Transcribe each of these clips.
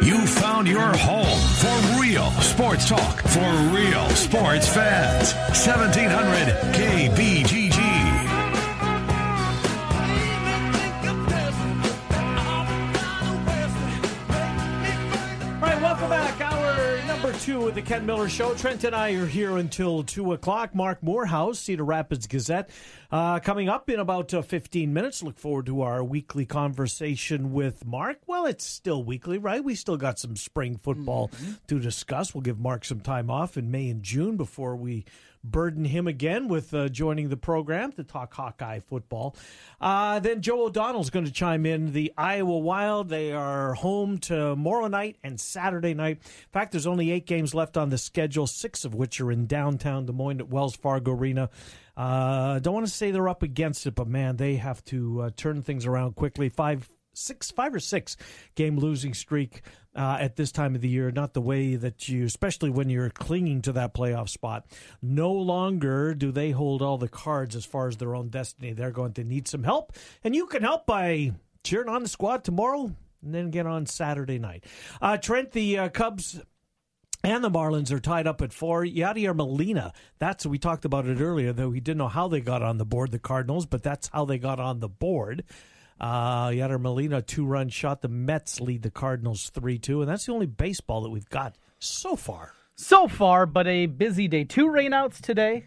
You found your home for real sports talk for real sports fans. 1700 KBGG. The Ken Miller Show. Trent and I are here until 2 o'clock. Marc Morehouse, Cedar Rapids Gazette. Uh, coming up in about uh, 15 minutes. Look forward to our weekly conversation with Mark. Well, it's still weekly, right? We still got some spring football to discuss. We'll give Mark some time off in May and June before we burden him again with uh, joining the program to talk Hawkeye football. Uh, then Joe O'Donnell's going to chime in. The Iowa Wild, they are home tomorrow night and Saturday night. In fact, there's only eight games left on the schedule, six of which are in downtown Des Moines at Wells Fargo Arena. Uh, don't want to say they're up against it, but man, they have to uh, turn things around quickly. Five, six, five or six game losing streak uh, at this time of the year. Not the way that you, especially when you're clinging to that playoff spot. No longer do they hold all the cards as far as their own destiny. They're going to need some help, and you can help by cheering on the squad tomorrow and then again on Saturday night. Uh, Trent, the uh, Cubs and the Marlins are tied up at four. Yadier Molina, that's we talked about it earlier, though we didn't know how they got on the board, the Cardinals, but that's how they got on the board. Uh, Yadier Molina, two run shot. The Mets lead the Cardinals 3 2, and that's the only baseball that we've got so far. So far, but a busy day. Two rainouts today.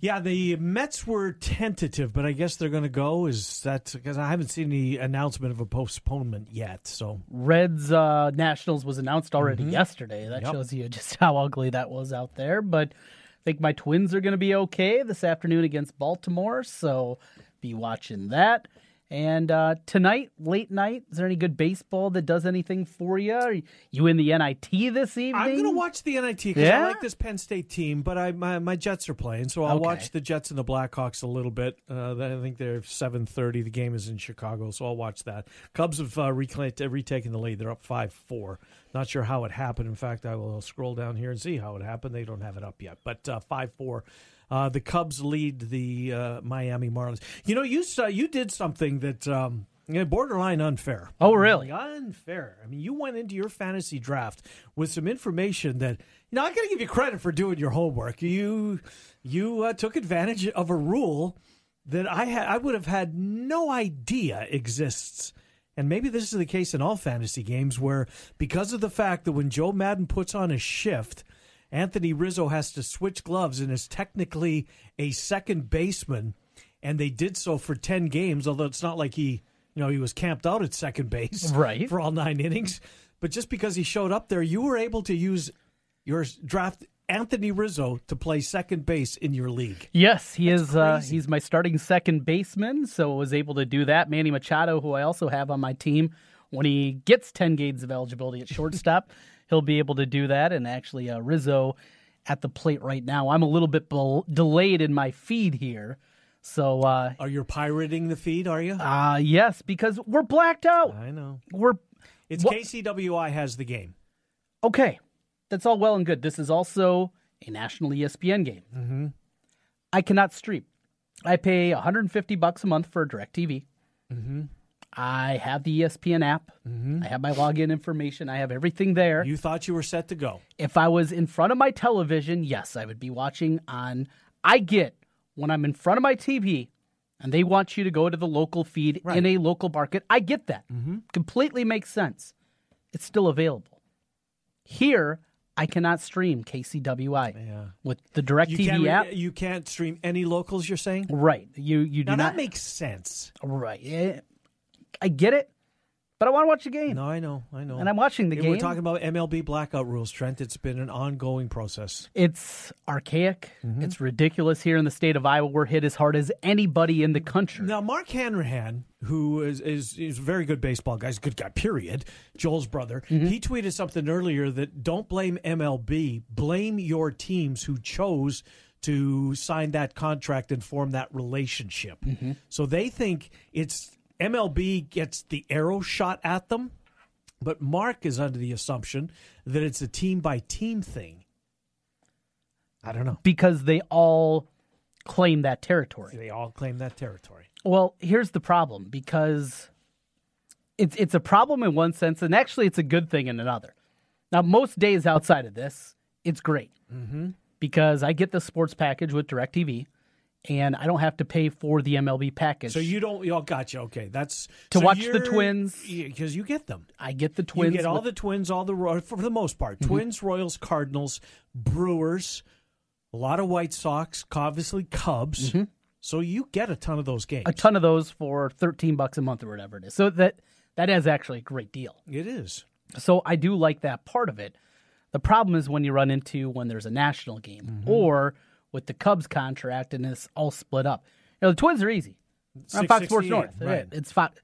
Yeah, the Mets were tentative, but I guess they're going to go. Is that because I haven't seen any announcement of a postponement yet? So Reds uh, Nationals was announced already yesterday. That Yep. shows you just how ugly that was out there. But I think my Twins are going to be okay this afternoon against Baltimore, so be watching that. And uh, tonight, late night, is there any good baseball that does anything for you? Are you in the NIT this evening? I'm going to watch the NIT because Yeah? I like this Penn State team, but I my, my Jets are playing, so I'll Okay. watch the Jets and the Blackhawks a little bit. Uh, I think they're 7:30. The game is in Chicago, so I'll watch that. Cubs have uh, reclaimed, uh, retaken the lead. They're up five four. Not sure how it happened. In fact, I will scroll down here and see how it happened. They don't have it up yet, but uh, five four. Uh, the Cubs lead the uh, Miami Marlins. You know, you saw, you did something that um, borderline unfair. Oh, really? Unfair. I mean, you went into your fantasy draft with some information that you know. I got to give you credit for doing your homework. You you uh, took advantage of a rule that I had I would have had no idea exists. And maybe this is the case in all fantasy games where because of the fact that when Joe Maddon puts on a shift, Anthony Rizzo has to switch gloves and is technically a second baseman and they did so for 10 games although it's not like he you know he was camped out at second base Right. for all 9 innings but just because he showed up there you were able to use your draft Anthony Rizzo to play second base in your league. Yes, he is. Uh, he's my starting second baseman, so was able to do that. Manny Machado, who I also have on my team, when he gets ten games of eligibility at shortstop, he'll be able to do that. And actually, uh, Rizzo at the plate right now. I'm a little bit bel- delayed in my feed here, so uh, Are you pirating the feed, are you? uh, yes, because we're blacked out. I know. We're It's What- KCWI has the game. okay. That's all well and good. This is also a national ESPN game. Mm-hmm. I cannot stream. I pay 150 bucks a month for DirecTV. Mm-hmm. I have the ESPN app. I have my login information. I have everything there. You thought you were set to go. if I was in front of my television, yes, I would be watching on. I get when I'm in front of my TV and they want you to go to the local feed in a local market. I get that. Completely makes sense. It's still available. Here, I cannot stream KCWI Yeah. with the DirecTV app. you can't stream any locals, you're saying? Right. You you do Now not that makes sense. Right. Eh, I get it. but I want to watch the game. No, I know, I know. And I'm watching the Yeah, game. We're talking about MLB blackout rules, Trent. It's been an ongoing process. It's archaic. Mm-hmm. It's ridiculous here in the state of Iowa. We're hit as hard as anybody in the country. Now, Mark Hanrahan, who is, is is a very good baseball guy, he's a good guy, period. Joel's brother. Mm-hmm. He tweeted something earlier that don't blame MLB, blame your teams who chose to sign that contract and form that relationship. Mm-hmm. So they think it's MLB gets the arrow shot at them, but Mark is under the assumption that it's a team by team thing. I don't know. because they all claim that territory. They all claim that territory. Well, here's the problem because it's it's a problem in one sense, and actually it's a good thing in another. Now, most days outside of this, it's great Mm-hmm. because I get the sports package with DirecTV, and I don't have to pay for the MLB package. So you don't. Oh, gotcha. Okay, that's To so watch the Twins. because you get them. I get the Twins. you get all with- the Twins, all the for the most part. Mm-hmm. Twins, Royals, Cardinals, Brewers, a lot of White Sox, obviously Cubs. So you get a ton of those games. Mm-hmm. a ton of those for thirteen bucks a month or whatever it is. So that that is actually a great deal. it is. So I do like that part of it. The problem is when you run into when there's a national game Mm-hmm. or with the Cubs contract and it's all split up. You know, the Twins are easy. On Fox Sports North. right. It's Fox.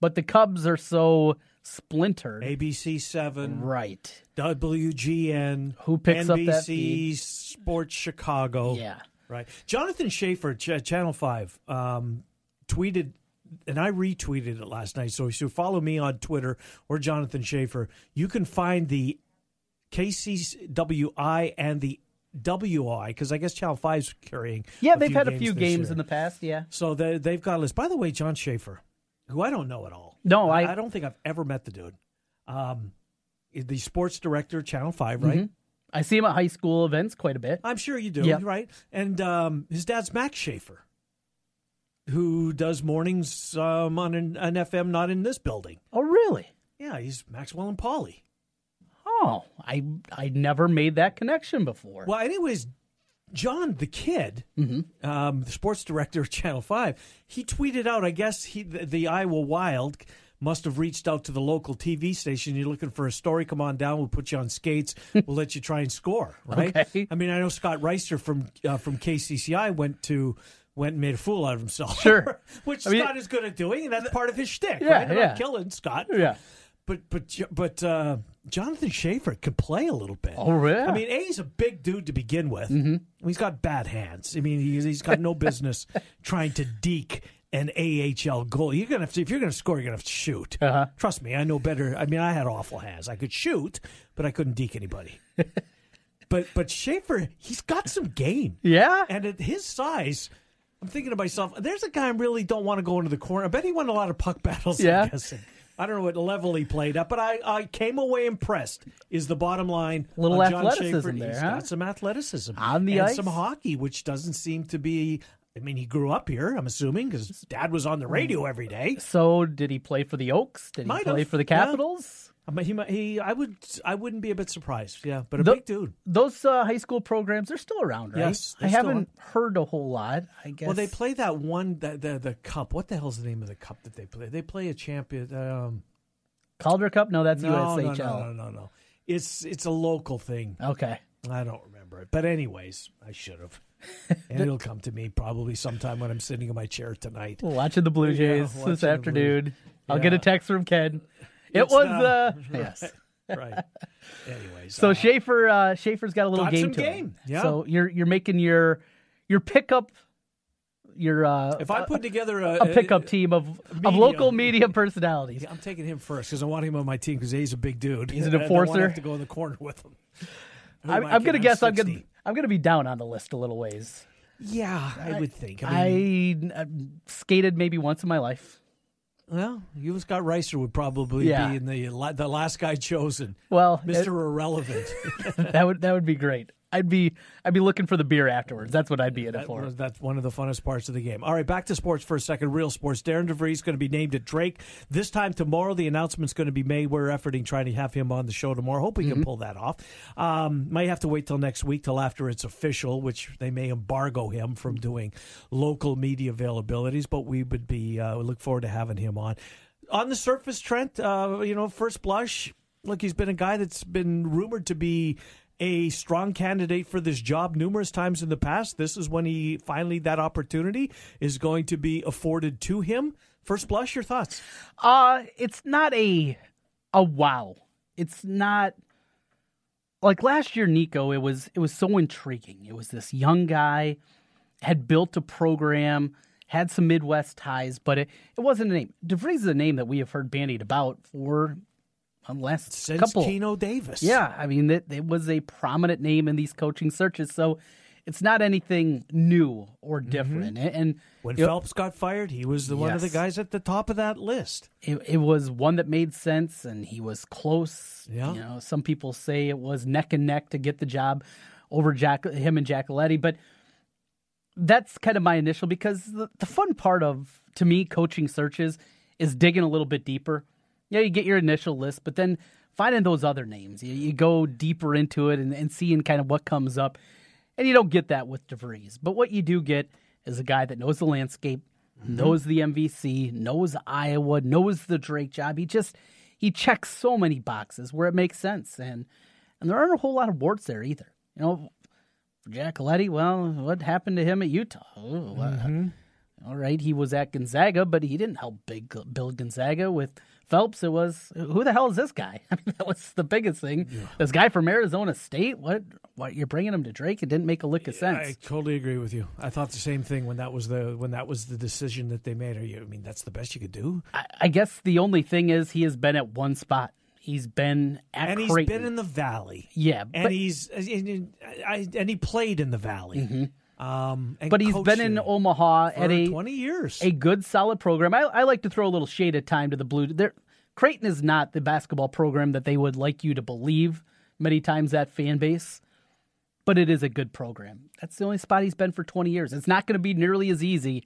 But the Cubs are so splintered. ABC Seven, Right. WGN, Who picks up that feed? Sports Chicago. Yeah. Right. Jonathan Schaefer, Ch- Channel 5, um, tweeted, and I retweeted it last night. So if you follow me on Twitter or Jonathan Schaefer, you can find the KCWI and the WI, because I guess Channel 5's carrying. Yeah, they've had a few games year. in the past. Yeah. So they, they've got a list. By the way, John Schaefer, who I don't know at all. No, I- I don't think I've ever met the dude. Um, the sports director, Channel 5, right? I see him at high school events quite a bit. I'm sure you do, Yeah. right? And um, his dad's Max Schaefer, who does mornings um, on an, an FM not in this building. Oh, really? Yeah, he's Maxwell and Polly. Oh, I I never made that connection before. Well, anyways, John the kid, um, the sports director of Channel Five, he tweeted out. I guess he the, the Iowa Wild must have reached out to the local TV station. You're looking for a story? Come on down. We'll put you on skates. We'll let you try and score. Right? Okay. I mean, I know Scott Reister from uh, from KCCI went to. Went and made a fool out of himself. Sure. which I mean- Scott is good at doing, and that's part of his shtick. Yeah, right? I'm yeah. killing Scott. Yeah. But but but uh, Jonathan Schaefer could play a little bit. Oh, really? I mean, A, he's a big dude to begin with. Mm-hmm. He's got bad hands. I mean, he's, he's got no business trying to deke an AHL goal. You're gonna have to, if you're gonna score, you're gonna have to shoot. Uh-huh. Trust me, I know better. I mean, I had awful hands. I could shoot, but I couldn't deke anybody. but but Schaefer, he's got some game. Yeah. And at his size, I'm thinking to myself, there's a guy I really don't want to go into the corner. I bet he won a lot of puck battles. Yeah. I'm guessing. I don't know what level he played at, but I, I came away impressed. Is the bottom line? A Little John athleticism Schaefer. there, He's huh? got some athleticism On the and ice. some hockey, which doesn't seem to be. I mean, he grew up here. I'm assuming because dad was on the radio every day. So did he play for the Oaks? Did he Might play have, for the yeah. I mean, he, might- he, I would, I wouldn't be a bit surprised. Yeah, but a big dude. Those uh, high school programs they're still around, right? Yes, I haven't heard a whole lot. I guess. Well, they play that one, the, the the cup. What the hell's the name of the cup that they play? They play a champion. Um, Calder Cup? No, that's no, no, USHL. no, no, no, no. It's it's a local thing. Okay. I don't remember it, but anyways, I should have. and it'll come to me probably sometime when I'm sitting in my chair tonight. Watching the Blue Yeah, Jays watching this afternoon. I'll get a text from Ken. It was uh yes. right. Anyways, So uh, Schaefer uh Schaefer's got a little Got game some to him. game, yeah. So you're you're making your your pickup your uh if I put together a, a pickup team of of local media personalities. Yeah, I'm taking him first because I want him on my team because he's a big dude. He's an And I don't wanna enforcer. have to go in the corner with him. Who I'm, I I'm gonna kidding? guess I'm gonna I'm gonna be down on the list a little ways. Yeah, I, would think. I mean, I, uh, skated maybe once in my life. Well, you and Scott Reister would probably Yeah. be in the the last guy chosen, Well, Mister Irrelevant. that would that would be great. I'd be I'd be looking for the beer afterwards. That's what I'd be in it That for. was- that's one of the funnest parts of the game. All right, back to sports for a second. Real sports. Darren DeVries going to be named at Drake this time tomorrow. The announcement's going to be made. We're efforting trying to have him on the show tomorrow. Hope we Mm-hmm. can pull that off. Um, might have to wait till next week till after it's official, which they may embargo him from doing local media availabilities. But we would be uh, we look forward to having him on. on the surface, Trent, uh, you know, first blush, look, he's been a guy that's been rumored to be a strong candidate for this job numerous times in the past. This is when he finally that opportunity is going to be afforded to him. First blush, your thoughts? Uh it's not a a wow. It's not like last year, Nico. It was it was so intriguing. It was this young guy had built a program, had some Midwest ties, but it, it wasn't a name. DeVries is a name that we have heard bandied about for last Since couple. Keno Davis. Yeah, I mean, it, it was a prominent name in these coaching searches, so it's not anything new or mm-hmm. different. And, and When know, Phelps got fired, he was the one of the guys at the top of that list. it, it was one that made sense, and he was close. Yeah. You know, some people say it was neck and neck to get the job over Jack, him and Giacoletti, but that's kind of my initial because the, the fun part of to me coaching searches is digging a little bit deeper. Yeah, you get your initial list, but then finding those other names, you, you go deeper into it and, and seeing kind of what comes up. And you don't get that with DeVries. But what you do get is a guy that knows the landscape, knows the MVC, knows Iowa, knows the Drake job. He just he checks so many boxes where it makes sense. And and there aren't a whole lot of warts there either. You know, Jack Giacoletti, well, what happened to him at Utah? Oh, uh, all right, he was at Gonzaga, but he didn't help big build Gonzaga with Phelps. It was who the hell is this guy? I mean, that was the biggest thing. This guy from Arizona State. What? What? You're bringing him to Drake? It didn't make a lick of sense. I totally agree with you. I thought the same thing when that was the when that was the decision that they made. Are you? I mean, that's the best you could do. I, I guess the only thing is he has been at one spot. He's been at and he's Creighton. been in the valley. yeah, and but, Mm-hmm. he's and, and he played in the valley. Um, but he's been in Omaha at a twenty years. a good solid program. I, I like to throw a little shade at time to the blue. There, Creighton is not the basketball program that they would like you to believe many times that fan base, but it is a good program. That's the only spot he's been for 20 years. It's not going to be nearly as easy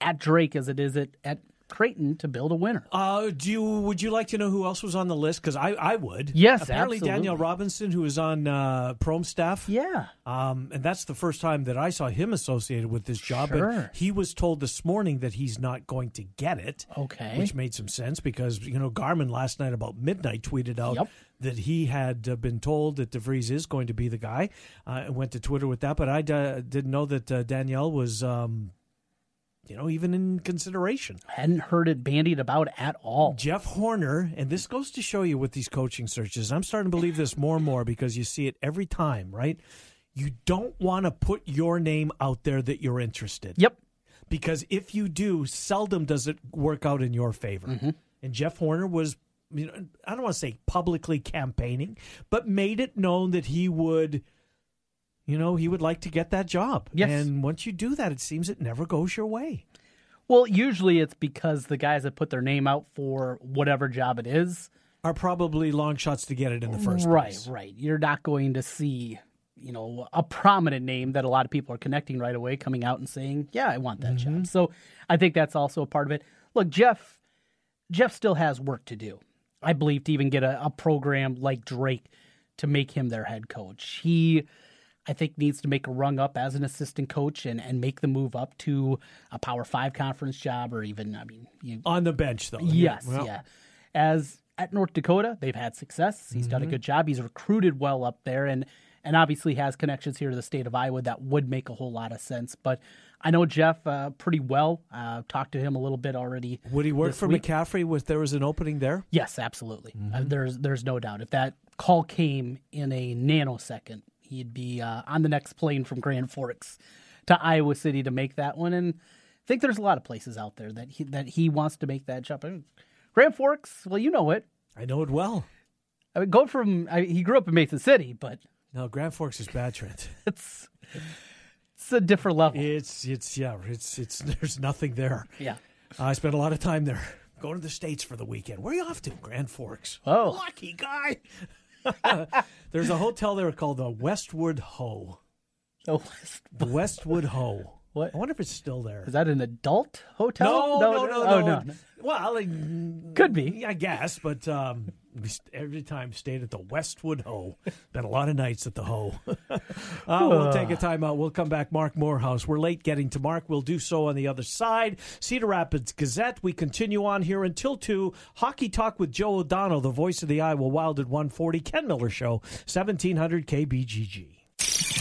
at Drake as it is at, at Creighton to build a winner. Uh, do you would you like to know who else was on the list? Because I, I would. Yes, apparently absolutely. Danielle Robinson, who was on uh, Prom staff. Yeah. Um, and that's the first time that I saw him associated with this job. Sure. But he was told this morning that he's not going to get it. Okay. Which made some sense because, you know, Garmin last night about midnight tweeted out Yep. that he had uh, been told that DeVries is going to be the guy uh, went to Twitter with that. But I uh, didn't know that uh, Danielle was, um, you know, even in consideration. I hadn't heard it bandied about at all. Jeff Horner, and this goes to show you with these coaching searches. I'm starting to believe this more and more because you see it every time, right? You don't want to put your name out there that you're interested. Yep. Because if you do, seldom does it work out in your favor. Mm-hmm. And Jeff Horner was, you know, I don't want to say publicly campaigning, but made it known that he would, you know, he would like to get that job. Yes. And once you do that, it seems it never goes your way. Well, usually it's because the guys that put their name out for whatever job it is Are probably long shots to get it in the first right, place. right. You're not going to see, you know, a prominent name that a lot of people are connecting right away coming out and saying, "Yeah, I want that Mm-hmm. job." So, I think that's also a part of it. Look, Jeff Jeff still has work to do. I believe to even get a, a program like Drake to make him their head coach. He I think needs to make a rung up as an assistant coach and, and make the move up to a Power Five conference job or even I mean you, On the bench, though. Yes, Well, yeah. As at North Dakota, they've had success. He's done a good job. He's recruited well up there, and and obviously has connections here to the state of Iowa that would make a whole lot of sense. But I know Jeff uh, pretty well. Uh, talked to him a little bit already. Would he work for week. McCaffery if there was an opening there? Yes, absolutely. Uh, there's there's no doubt. If that call came in a nanosecond, he'd be uh, on the next plane from Grand Forks to Iowa City to make that one. And I think there's a lot of places out there that he that he wants to make that jump. I mean, Grand Forks, well, you know it. I know it well. I mean, go from I, he grew up in Mason City, but No, Grand Forks is bad, Trent. it's it's a different level. It's it's yeah, it's it's there's nothing there. yeah. I spent a lot of time there. Going to the states for the weekend. Where are you off to? Grand Forks. Oh. lucky guy. There's a hotel there called the Westward Ho. The Westward Ho. What? I wonder if it's still there. is that an adult hotel? No, no, no, no. Oh, no. Well, I, Could be. I guess, but um, every time stayed at the Westward Ho. Been a lot of nights at the Ho. uh, we'll take a time out. We'll come back. Marc Morehouse. We're late getting to Mark. We'll do so on the other side. Cedar Rapids Gazette. We continue on here until 2. Hockey Talk with Joe O'Donnell, the voice of the Iowa Wild at 140. Ken Miller Show, 1700 KBGG.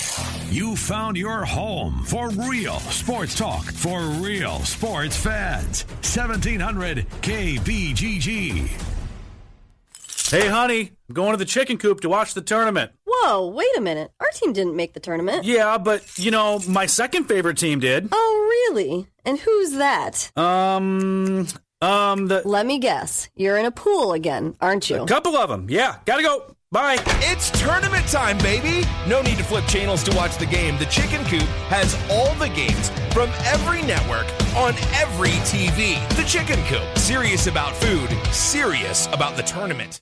You found your home for real sports talk for real sports fans. 1700 KBGG. Hey, honey, I'm going to the chicken coop to watch the tournament. Whoa, wait a minute. Our team didn't make the tournament. Yeah, but, you know, my second favorite team did. Oh, really? And who's that? Um, um, the. Let me guess. You're in a pool again, aren't you? A couple of them. Yeah, gotta go. Bye. It's tournament time, baby! No need to flip channels to watch the game. The Chicken Coop has all the games from every network on every TV. The Chicken Coop. Serious about food, serious about the tournament.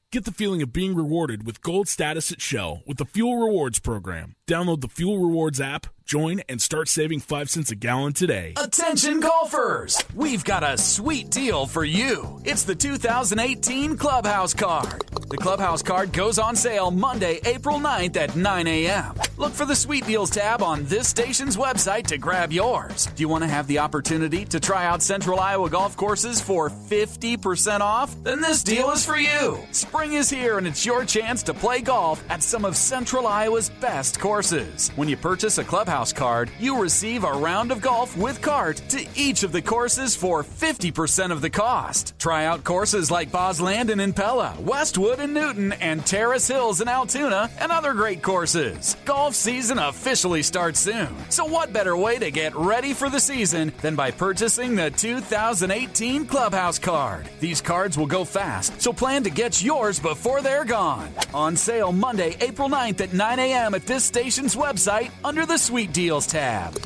Get the feeling of being rewarded with gold status at Shell with the Fuel Rewards program. Download the Fuel Rewards app, join, and start saving 5 cents a gallon today. Attention golfers! We've got a sweet deal for you. It's the 2018 Clubhouse Card. The Clubhouse Card goes on sale Monday, April 9th at 9 a.m. Look for the Sweet Deals tab on this station's website to grab yours. Do you want to have the opportunity to try out Central Iowa golf courses for 50% off? Then this deal is for you. Spring is here and it's your chance to play golf at some of Central Iowa's best courses. When you purchase a Clubhouse House card, you receive a round of golf with cart to each of the courses for 50% of the cost. Try out courses like Bos Landen and in Pella, Westwood and Newton, and Terrace Hills and Altoona, and other great courses. Golf season officially starts soon. So, what better way to get ready for the season than by purchasing the 2018 Clubhouse Card? These cards will go fast, so plan to get yours before they're gone. On sale Monday, April 9th at 9 a.m. at this station's website under the Sweet Deals tab.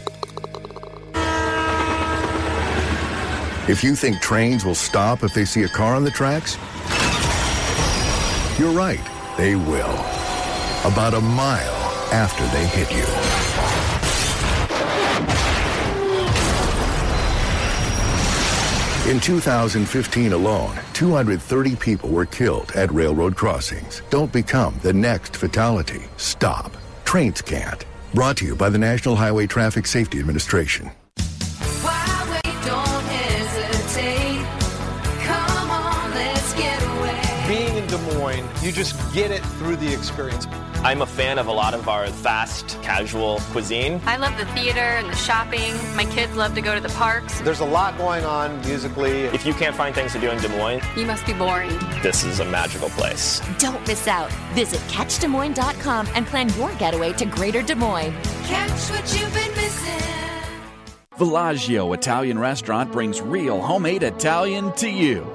If you think trains will stop if they see a car on the tracks, you're right, they will. About a mile after they hit you. In 2015 alone, 230 people were killed at railroad crossings. Don't become the next fatality. Stop. Trains can't. Brought to you by the National Highway Traffic Safety Administration. You just get it through the experience. I'm a fan of a lot of our fast, casual cuisine. I love the theater and the shopping. My kids love to go to the parks. There's a lot going on musically. If you can't find things to do in Des Moines, you must be boring. This is a magical place. Don't miss out. Visit CatchDesMoines.com and plan your getaway to Greater Des Moines. Catch what you've been missing. Villaggio Italian Restaurant brings real homemade Italian to you.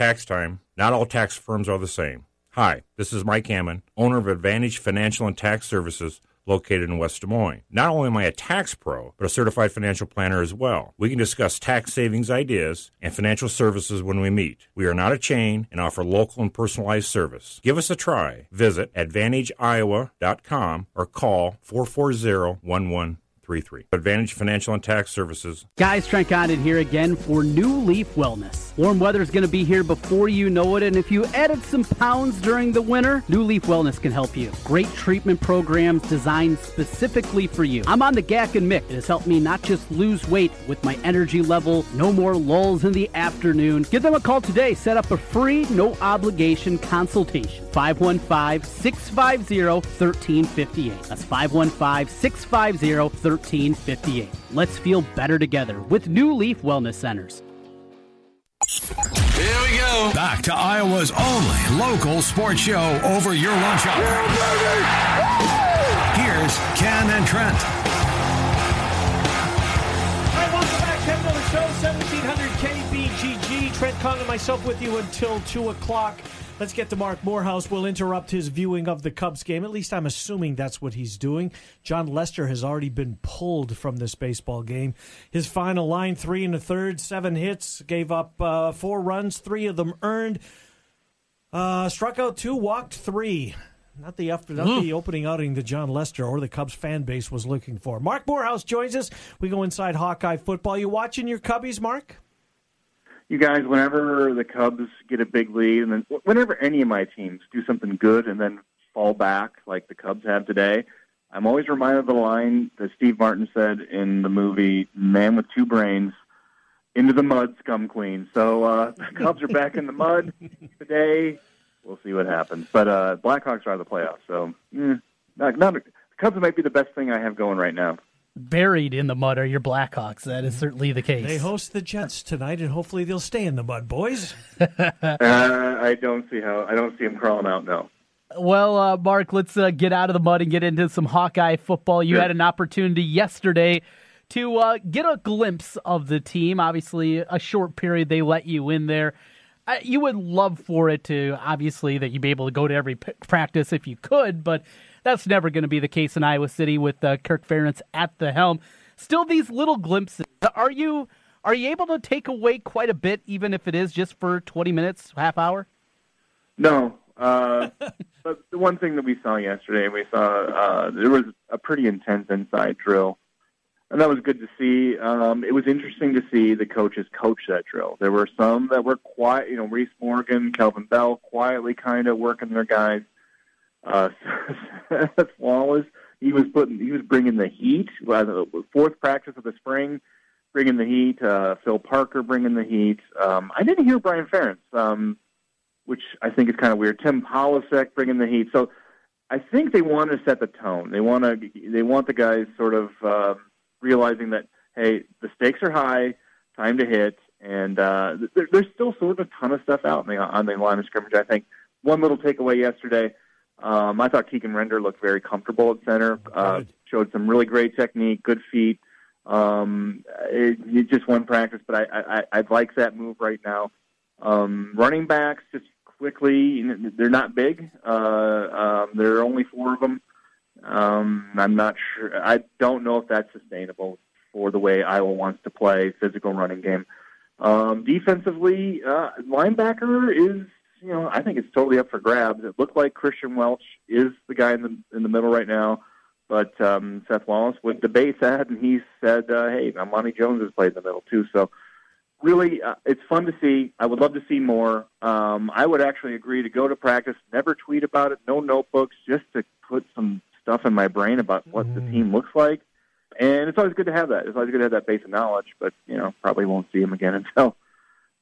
Tax time. Not all tax firms are the same. Hi, this is Mike Hammond, owner of Advantage Financial and Tax Services, located in West Des Moines. Not only am I a tax pro, but a certified financial planner as well. We can discuss tax savings ideas and financial services when we meet. We are not a chain and offer local and personalized service. Give us a try. Visit AdvantageIowa.com or call 440 1133. Advantage Financial and Tax Services. Guys, Trent Condon here again for New Leaf Wellness. Warm weather is going to be here before you know it, and if you added some pounds during the winter, New Leaf Wellness can help you. Great treatment programs designed specifically for you. I'm on the GAC and Mick. It has helped me not just lose weight with my energy level, no more lulls in the afternoon. Give them a call today. Set up a free, no obligation consultation. 515 650 1358. That's 515 650 1358. Let's feel better together with New Leaf Wellness Centers. Here we go. Back to Iowa's only local sports show over your lunch hour. Here's Ken and Trent. All right, welcome back. Ken Miller Show, 1700 KBGG. Trent Condon and myself with you until 2 o'clock. Let's get to Marc Morehouse. We'll interrupt his viewing of the Cubs game. At least I'm assuming that's what he's doing. Jon Lester has already been pulled from this baseball game. His final line, three and a third, seven hits, gave up uh, four runs, three of them earned. Uh, struck out two, walked three. Not the after, not the opening outing that Jon Lester or the Cubs fan base was looking for. Marc Morehouse joins us. We go inside Hawkeye football. You watching your Cubbies, Mark? You guys, whenever the Cubs get a big lead, and then whenever any of my teams do something good and then fall back like the Cubs have today, I'm always reminded of the line that Steve Martin said in the movie "Man with Two Brains." Into the mud, scum queen. So uh, the Cubs are back in the mud today. We'll see what happens. But uh, Blackhawks are out of the playoffs, so mm, not, not, the Cubs might be the best thing I have going right now buried in the mud are your Blackhawks. That is certainly the case. They host the Jets tonight, and hopefully they'll stay in the mud, boys. uh, I don't see how. I don't see them crawling out. No. Well, uh, Mark, let's uh, get out of the mud and get into some Hawkeye football. You had an opportunity yesterday to uh, get a glimpse of the team. Obviously, a short period they let you in there. Uh, you would love for it to obviously that you'd be able to go to every p- practice if you could, but that's never going to be the case in Iowa City with uh, Kirk Ferentz at the helm. Still, these little glimpses. Are you are you able to take away quite a bit, even if it is just for twenty minutes, half hour? No. Uh, but the one thing that we saw yesterday, we saw uh, there was a pretty intense inside drill, and that was good to see. Um, it was interesting to see the coaches coach that drill. There were some that were quiet, you know, Reese Morgan, Kelvin Bell, quietly kind of working their guys uh, Wallace, he was putting, he was bringing the heat. Uh, fourth practice of the spring, bringing the heat. Uh, Phil Parker bringing the heat. Um, I didn't hear Brian Ferentz, um, which I think is kind of weird. Tim Polasek bringing the heat. So I think they want to set the tone. They want to, they want the guys sort of uh, realizing that hey, the stakes are high, time to hit, and uh, there, there's still sort of a ton of stuff out on the, on the line of scrimmage. I think one little takeaway yesterday um, I thought Keegan Render looked very comfortable at center. Uh, showed some really great technique, good feet. Um, it, it just one practice, but I, I, I like that move right now. Um, running backs, just quickly, they're not big. Uh, um, there are only four of them. Um, I'm not sure. I don't know if that's sustainable for the way Iowa wants to play physical running game. Um, defensively, uh, linebacker is you know, I think it's totally up for grabs. It looked like Christian Welch is the guy in the in the middle right now, but um, Seth Wallace would debate that, and he said, uh, "Hey, Amani Jones has played in the middle too." So, really, uh, it's fun to see. I would love to see more. Um, I would actually agree to go to practice, never tweet about it, no notebooks, just to put some stuff in my brain about what mm. the team looks like. And it's always good to have that. It's always good to have that base of knowledge, but you know, probably won't see him again until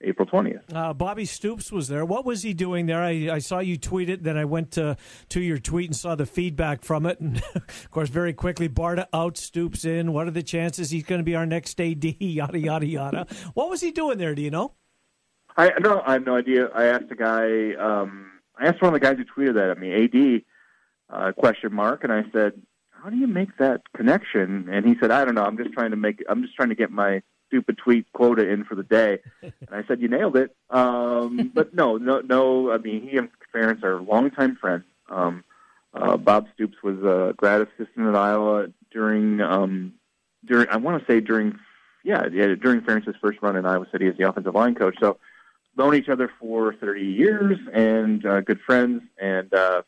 April 20th. Uh, Bobby Stoops was there. What was he doing there? I, I saw you tweet it, then I went to, to your tweet and saw the feedback from it. And, of course, very quickly, Barta out, Stoops in. What are the chances he's going to be our next AD? Yada, yada, yada. What was he doing there? Do you know? I no, I have no idea. I asked a guy, um, I asked one of the guys who tweeted that at me, AD, uh, question mark, and I said, how do you make that connection? And he said, I don't know. I'm just trying to make, I'm just trying to get my – stupid tweet quota in for the day. And I said, "You nailed it." Um, but no, no, no. I mean, he and Ferentz are longtime friends. Um, Uh, Bob Stoops was a grad assistant at Iowa during um, during I want to say during yeah yeah during Ferentz's first run in Iowa City as the offensive line coach. So known each other for 30 years and uh, good friends. And uh,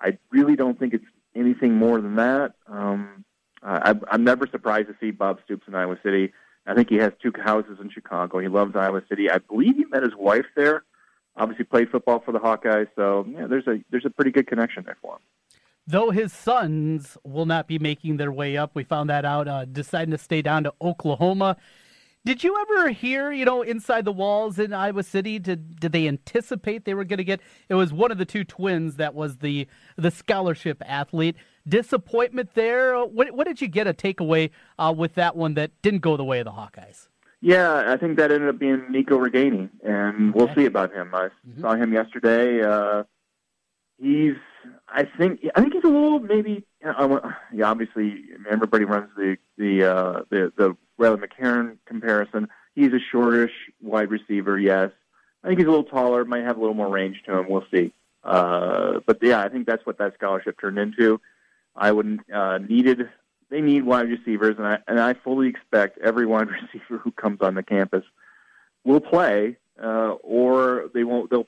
I really don't think it's anything more than that. Um, I, I'm never surprised to see Bob Stoops in Iowa City. I think he has two houses in Chicago. He loves Iowa City. I believe he met his wife there. Obviously, played football for the Hawkeyes. So yeah, there's a there's a pretty good connection there for him. Though his sons will not be making their way up, we found that out, uh, deciding to stay down to Oklahoma. Did you ever hear, you know, inside the walls in Iowa City? Did did they anticipate they were going to get? It was one of the two twins that was the the scholarship athlete. Disappointment there. What what did you get a takeaway uh, with that one that didn't go the way of the Hawkeyes? Yeah, I think that ended up being Nico Ragaini, and we'll see about him. I mm-hmm. saw him yesterday. Uh, he's, I think, I think he's a little maybe. Uh, yeah, obviously, everybody runs the the uh, the the Riley McCarron comparison. He's a shortish wide receiver, yes. I think he's a little taller, might have a little more range to him. We'll see. Uh, but yeah, I think that's what that scholarship turned into. I would uh, needed they need wide receivers, and I and I fully expect every wide receiver who comes on the campus will play, uh, or they won't. They'll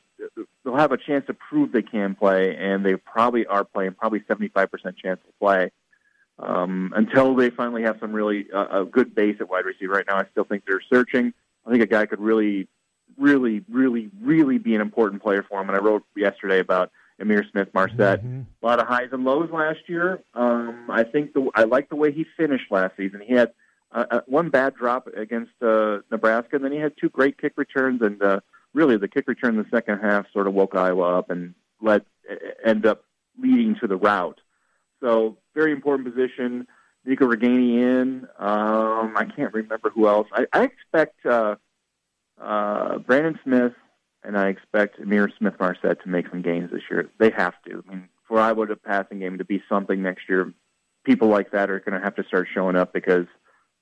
they'll have a chance to prove they can play, and they probably are playing. Probably seventy five percent chance to play um, until they finally have some really uh, a good base at wide receiver. Right now, I still think they're searching. I think a guy could really, really, really, really be an important player for them. And I wrote yesterday about Ihmir Smith-Marsette. Mm-hmm. A lot of highs and lows last year. Um, I think the I like the way he finished last season. He had uh, uh, one bad drop against uh, Nebraska, and then he had two great kick returns. And uh, really, the kick return in the second half sort of woke Iowa up and led end up leading to the route. So very important position. Nico Ragaini in. Um, I can't remember who else. I, I expect uh, uh, Brandon Smith and I expect Ihmir Smith-Marsette to make some gains this year. They have to. I mean, for Iowa to passing game to be something next year, people like that are going to have to start showing up because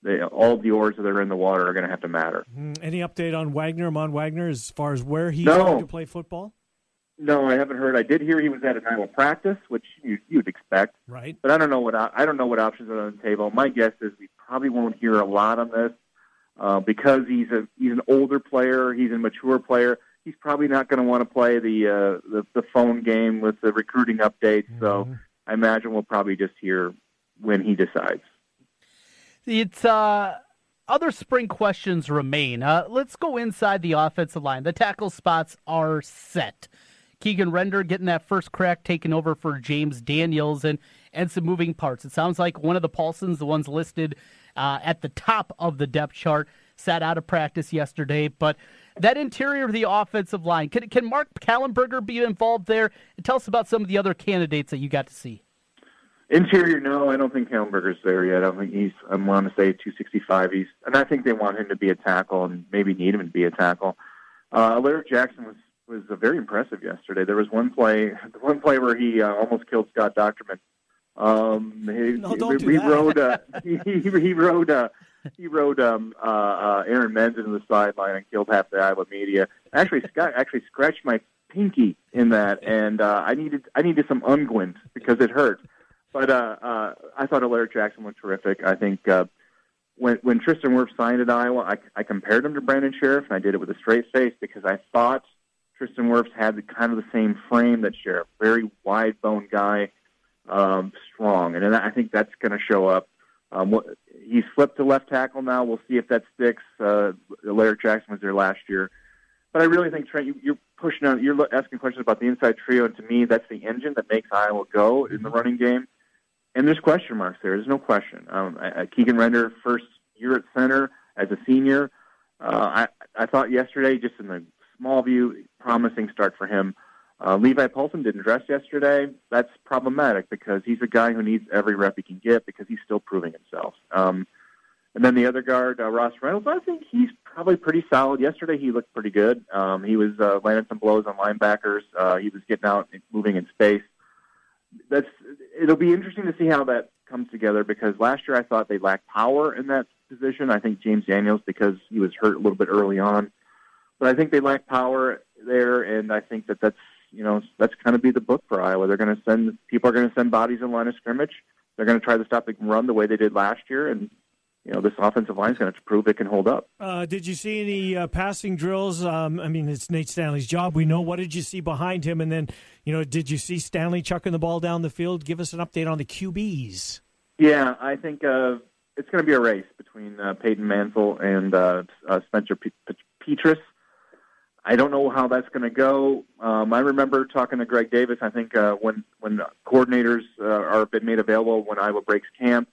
they, all the oars that are in the water are going to have to matter. Mm, any update on Wagner, Mon Wagner, as far as where he's no. going to play football? No, I haven't heard. I did hear he was at an Iowa practice, which you, you'd expect. Right. But I don't know what I don't know what options are on the table. My guess is we probably won't hear a lot on this uh, because he's a he's an older player. He's a mature player. He's probably not going to want to play the, uh, the the phone game with the recruiting updates. Mm-hmm. So I imagine we'll probably just hear when he decides. It's uh other spring questions remain. Uh, let's go inside the offensive line. The tackle spots are set. Keegan Render getting that first crack taken over for James Daniels and, and some moving parts. It sounds like one of the Paulsens, the ones listed uh, at the top of the depth chart, sat out of practice yesterday. But that interior of the offensive line, can, can Mark Kallenberger be involved there? And tell us about some of the other candidates that you got to see. Interior, no, I don't think Kallenberger's there yet. I don't think he's. I want to say 265. He's, and I think they want him to be a tackle and maybe need him to be a tackle. Uh, Alaric Jackson was was uh, very impressive yesterday. There was one play, one play where he uh, almost killed Scott Dochterman. Um, he, no, don't he, do he that. rode, uh, he, he, he rode, uh, he rode um, uh, uh, Aaron Menz into the sideline and killed half the Iowa media. Actually, Scott actually scratched my pinky in that, and uh, I needed I needed some unguent because it hurt. But uh, uh, I thought Alaric Jackson was terrific. I think uh, when when Tristan Wirfs signed at Iowa, I, I compared him to Brandon Scherff, and I did it with a straight face because I thought Tristan Wirfs had the, kind of the same frame that Scherff, very wide bone guy, um, strong, and I think that's going to show up. Um, he's flipped to left tackle now. We'll see if that sticks. Uh, Alaric Jackson was there last year, but I really think Trent, you, you're pushing on. You're asking questions about the inside trio, and to me, that's the engine that makes Iowa go in the running game. And there's question marks there. There's no question. Um, Keegan Render, first year at center as a senior. Uh, I I thought yesterday, just in the small view, promising start for him. Uh, Levi Paulsen didn't dress yesterday. That's problematic because he's a guy who needs every rep he can get because he's still proving himself. Um, and then the other guard, uh, Ross Reynolds, I think he's probably pretty solid. Yesterday he looked pretty good. Um, he was uh, landing some blows on linebackers. Uh, he was getting out and moving in space. That's it'll be interesting to see how that comes together because last year I thought they lacked power in that position. I think James Daniels because he was hurt a little bit early on but I think they lack power there, and I think that that's you know that's kind of be the book for Iowa. They're going to send people are going to send bodies in line of scrimmage. They're going to try to stop the run the way they did last year, and you know this offensive line is going to prove it can hold up. Uh, did you see any uh, passing drills? Um, I mean, it's Nate Stanley's job. We know. What did you see behind him? And then, you know, did you see Stanley chucking the ball down the field? Give us an update on the QBs. Yeah, I think uh, it's going to be a race between uh, Peyton Mansell and uh, uh, Spencer P- P- Petras. I don't know how that's going to go. Um, I remember talking to Greg Davis. I think uh, when when coordinators uh, are been made available when Iowa breaks camp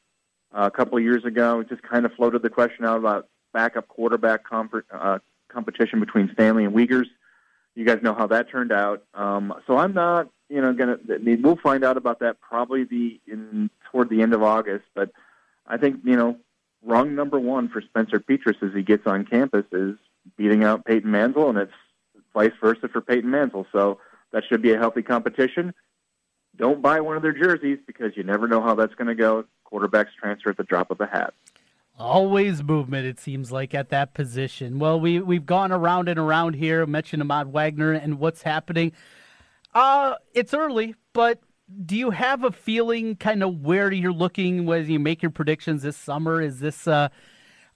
uh, a couple of years ago, it just kind of floated the question out about backup quarterback comp- uh, competition between Stanley and Wiegers. You guys know how that turned out. Um, so I'm not, you know, gonna. We'll find out about that probably the in toward the end of August. But I think you know, wrong number one for Spencer Petras as he gets on campus is beating out Peyton Mansell, and it's vice versa for Peyton Mansell. So that should be a healthy competition. Don't buy one of their jerseys because you never know how that's going to go. Quarterbacks transfer at the drop of a hat. Always movement, it seems like, at that position. Well, we, we've gone around and around here, mentioned Ahmad Wagner and what's happening. Uh, it's early, but do you have a feeling kind of where you're looking when you make your predictions this summer? Is this uh,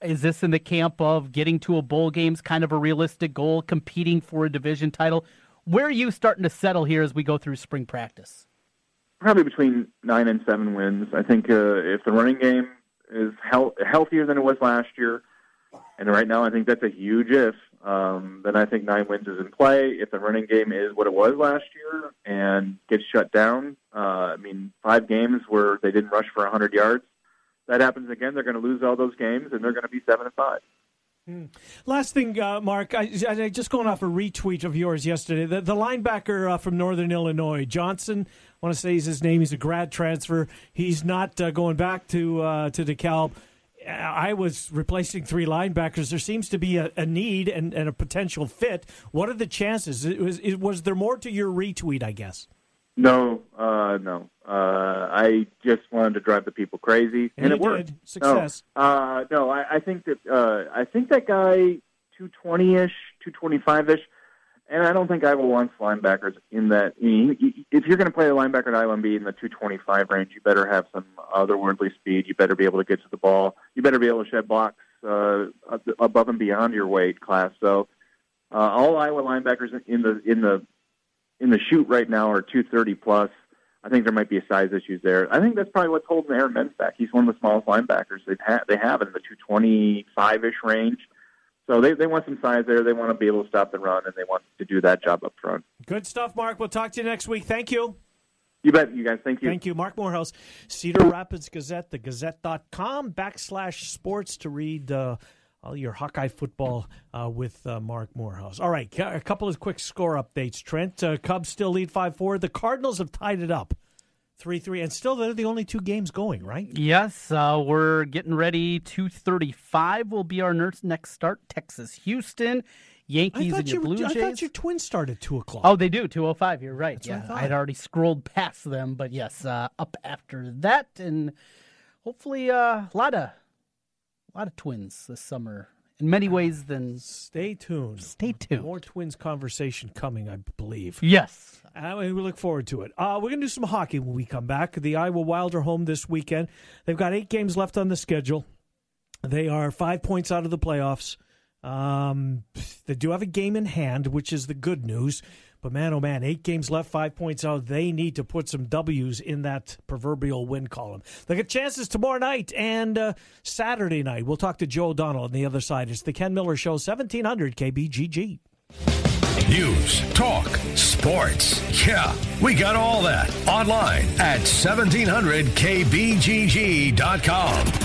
is this in the camp of getting to a bowl game's kind of a realistic goal, competing for a division title? Where are you starting to settle here as we go through spring practice? Probably between nine and seven wins. I think uh, if the running game is hel- healthier than it was last year, and right now I think that's a huge if, um, then I think nine wins is in play. If the running game is what it was last year and gets shut down, uh, I mean, five games where they didn't rush for 100 yards, that happens again, they're going to lose all those games, and they're going to be seven and five. Hmm. Last thing, uh, Marc, I, I, just going off a retweet of yours yesterday. The, the linebacker uh, from Northern Illinois, Johnson. I want to say his name. He's a grad transfer. He's not uh, going back to uh, to DeKalb. I was replacing three linebackers. There seems to be a, a need and, and, a potential fit. What are the chances? It was, it, was there more to your retweet? I guess. No, uh, no. Uh, I just wanted to drive the people crazy, and, and it worked. Did. Success. No, uh, no I, I think that uh, I think that guy two twenty ish, two twenty five ish, and I don't think Iowa wants linebackers in that. If you're going to play a linebacker at be in the two twenty five range, you better have some otherworldly speed. You better be able to get to the ball. You better be able to shed blocks uh, above and beyond your weight class. So. Uh, all Iowa linebackers in the in the in the chute right now are 230 plus. I think there might be a size issues there. I think that's probably what's holding Aaron Mends back. He's one of the smallest linebackers they've had. They have in the 225 ish range. So they, they want some size there. They want to be able to stop the run, and they want to do that job up front. Good stuff, Marc. We'll talk to you next week. Thank you. You bet, you guys. Thank you. Thank you. Marc Morehouse, Cedar Rapids Gazette, thegazette.com backslash sports to read uh, all your Hawkeye football uh, with uh, Marc Morehouse. All right, a couple of quick score updates. Trent, uh, Cubs still lead 5 4. The Cardinals have tied it up 3 3, and still they're the only two games going, right? Yes, uh, we're getting ready. 235 will be our next start. Texas Houston. Yankees and your you, Blue Jays. I thought your Twins start at 2 o'clock. Oh, they do, 205. You're right. That's yeah, I, had already scrolled past them, but yes, uh, up after that. And hopefully uh, a lot of, a lot of Twins this summer in many ways than. Stay tuned. Stay tuned. More Twins conversation coming, I believe. Yes. Uh, we look forward to it. Uh, we're going to do some hockey when we come back. The Iowa Wild are home this weekend. They've got eight games left on the schedule. They are five points out of the playoffs. Um, they do have a game in hand, which is the good news. But man, oh man, eight games left, five points out. They need to put some W's in that proverbial win column. They get chances tomorrow night and uh, Saturday night. We'll talk to Joe O'Donnell on the other side. It's the Ken Miller Show, 1700 KBGG. News, talk, sports. Yeah, we got all that online at 1700kbgg.com.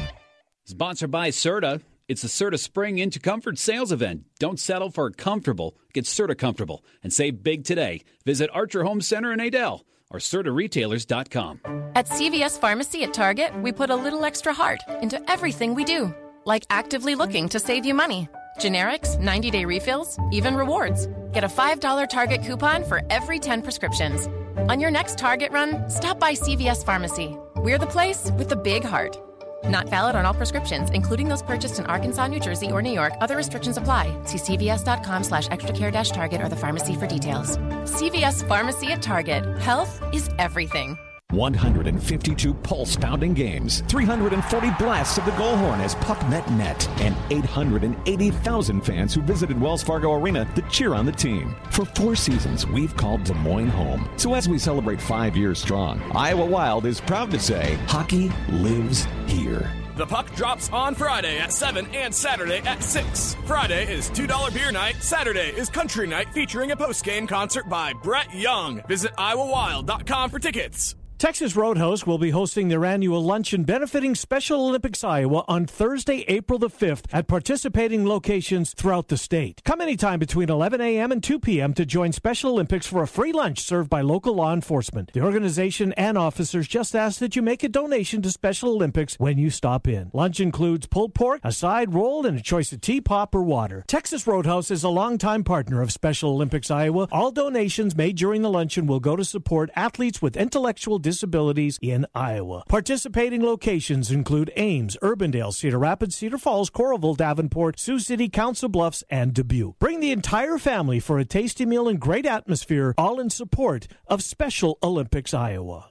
Sponsored by Serta. It's the Serta Spring into Comfort sales event. Don't settle for comfortable. Get Serta comfortable and save big today. Visit Archer Home Center in Adel or SertaRetailers.com. At CVS Pharmacy at Target, we put a little extra heart into everything we do, like actively looking to save you money. Generics, 90 day refills, even rewards. Get a $5 Target coupon for every 10 prescriptions. On your next Target run, stop by CVS Pharmacy. We're the place with the big heart. Not valid on all prescriptions, including those purchased in Arkansas, New Jersey, or New York. Other restrictions apply. See cvs.com slash extracare target or the pharmacy for details. CVS Pharmacy at Target. Health is everything. 152 pulse pounding games, 340 blasts of the goal horn as puck met net, and 880,000 fans who visited Wells Fargo Arena to cheer on the team. For four seasons, we've called Des Moines home. So as we celebrate five years strong, Iowa Wild is proud to say hockey lives here. The puck drops on Friday at 7 and Saturday at 6. Friday is $2 beer night. Saturday is country night featuring a post-game concert by Brett Young. Visit iowawild.com for tickets. Texas Roadhouse will be hosting their annual luncheon benefiting Special Olympics Iowa on Thursday, April the 5th at participating locations throughout the state. Come anytime between 11 a.m. and 2 p.m. to join Special Olympics for a free lunch served by local law enforcement. The organization and officers just ask that you make a donation to Special Olympics when you stop in. Lunch includes pulled pork, a side roll, and a choice of tea, pop, or water. Texas Roadhouse is a longtime partner of Special Olympics Iowa. All donations made during the luncheon will go to support athletes with intellectual disabilities disabilities in Iowa. Participating locations include Ames, Urbandale, Cedar Rapids, Cedar Falls, Coralville, Davenport, Sioux City, Council Bluffs, and Dubuque. Bring the entire family for a tasty meal and great atmosphere, all in support of Special Olympics Iowa.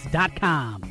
therookiesportscards.com.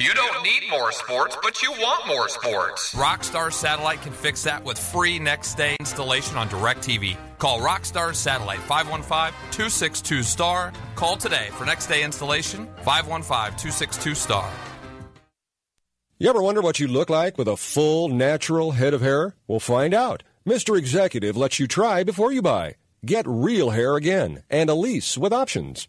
You don't need more sports, but you want more sports. Rockstar Satellite can fix that with free next day installation on DirecTV. Call Rockstar Satellite 515 262 STAR. Call today for next day installation 515 262 STAR. You ever wonder what you look like with a full, natural head of hair? We'll find out. Mr. Executive lets you try before you buy. Get real hair again and a lease with options.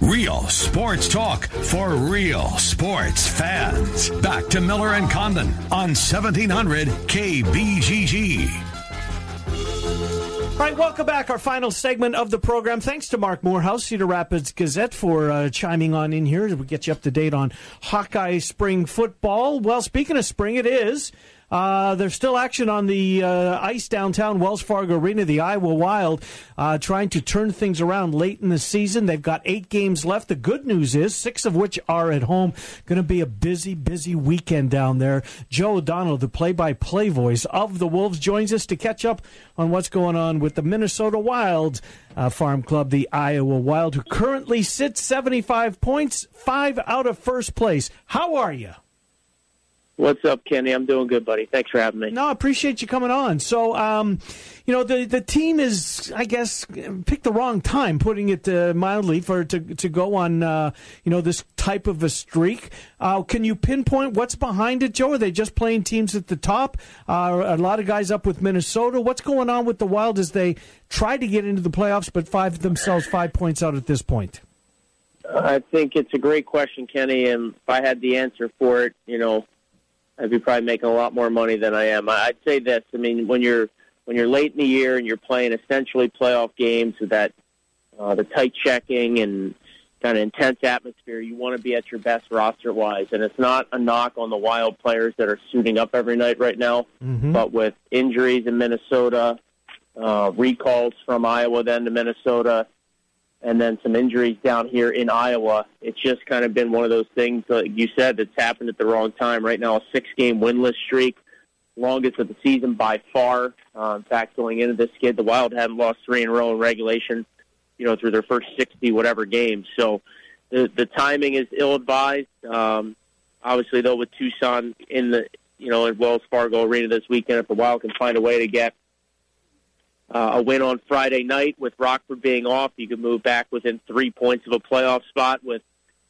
Real sports talk for real sports fans. Back to Miller and Condon on 1700 KBGG. All right, welcome back. Our final segment of the program. Thanks to Marc Morehouse, Cedar Rapids Gazette, for uh, chiming on in here. as We get you up to date on Hawkeye spring football. Well, speaking of spring, it is. Uh, there's still action on the uh, ice downtown Wells Fargo Arena. The Iowa Wild uh, trying to turn things around late in the season. They've got eight games left. The good news is six of which are at home. Going to be a busy, busy weekend down there. Joe O'Donnell, the play-by-play voice of the Wolves, joins us to catch up on what's going on with the Minnesota Wild uh, Farm Club, the Iowa Wild, who currently sits 75 points, five out of first place. How are you? What's up, Kenny? I'm doing good, buddy. Thanks for having me. No, I appreciate you coming on. So, um, you know, the the team is, I guess, picked the wrong time, putting it uh, mildly, for to to go on, uh, you know, this type of a streak. Uh, can you pinpoint what's behind it, Joe? Are they just playing teams at the top? Uh, a lot of guys up with Minnesota. What's going on with the Wild as they try to get into the playoffs, but five themselves five points out at this point? I think it's a great question, Kenny. And if I had the answer for it, you know, I'd be probably making a lot more money than I am. I'd say this. I mean, when you're when you're late in the year and you're playing essentially playoff games with that uh, the tight checking and kind of intense atmosphere, you want to be at your best roster wise. And it's not a knock on the Wild players that are suiting up every night right now, Mm-hmm. but with injuries in Minnesota, uh, recalls from Iowa then to Minnesota, and then some injuries down here in Iowa. It's just kind of been one of those things, like you said, that's happened at the wrong time. Right now, a six-game winless streak, longest of the season by far. Uh, in fact, going into this skid, the Wild hadn't lost three in a row in regulation, you know, through their first 60 whatever games. So the the timing is ill-advised. Um, obviously, though, with Tucson in the you know in Wells Fargo Arena this weekend, if the Wild can find a way to get uh, a win on Friday night with Rockford being off, you could move back within three points of a playoff spot with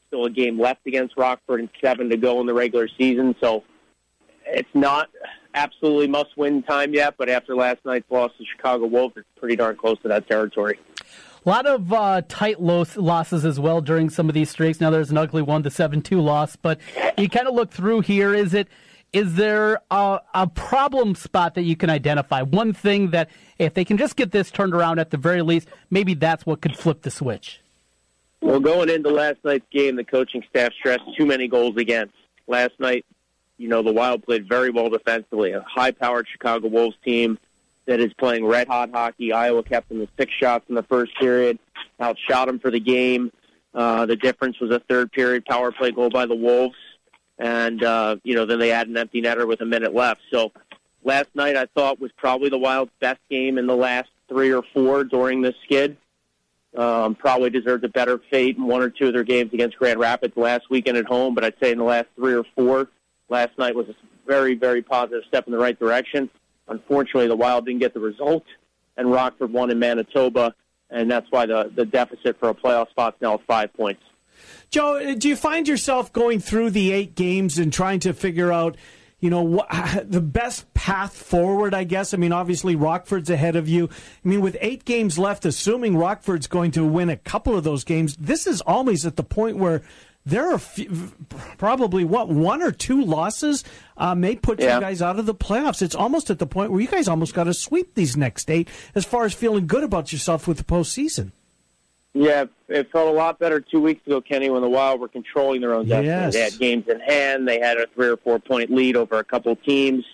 still a game left against Rockford and seven to go in the regular season. So it's not absolutely must-win time yet, but after last night's loss to Chicago Wolves, it's pretty darn close to that territory. A lot of uh, tight los- losses as well during some of these streaks. Now there's an ugly one, the seven-two loss, but you kind of look through here. Is it? Is there a, a problem spot that you can identify? One thing that if they can just get this turned around at the very least, maybe that's what could flip the switch. Well, going into last night's game, the coaching staff stressed too many goals against. Last night, you know, the Wild played very well defensively. A high-powered Chicago Wolves team that is playing red-hot hockey. Iowa kept them to six shots in the first period, outshot them for the game. Uh, the difference was a third-period power play goal by the Wolves, and uh, you know, then they had an empty netter with a minute left. So last night, I thought was probably the Wild's best game in the last three or four during this skid um, probably deserved a better fate in one or two of their games against Grand Rapids last weekend at home. But I'd say in the last three or four, last night was a very, very positive step in the right direction. Unfortunately, the Wild didn't get the result, and Rockford won in Manitoba, and that's why the, the deficit for a playoff spot is now five points. Joe, do you find yourself going through the eight games and trying to figure out, you know, what, the best path forward? I guess. I mean, obviously Rockford's ahead of you. I mean, with eight games left, assuming Rockford's going to win a couple of those games, this is always at the point where there are few, probably what one or two losses uh, may put Yeah. you guys out of the playoffs. It's almost at the point where you guys almost got to sweep these next eight as far as feeling good about yourself with the postseason. Yeah, it felt a lot better two weeks ago, Kenny, when the Wild were controlling their own destiny. Yes. They had games in hand. They had a three or four point lead over a couple of teams.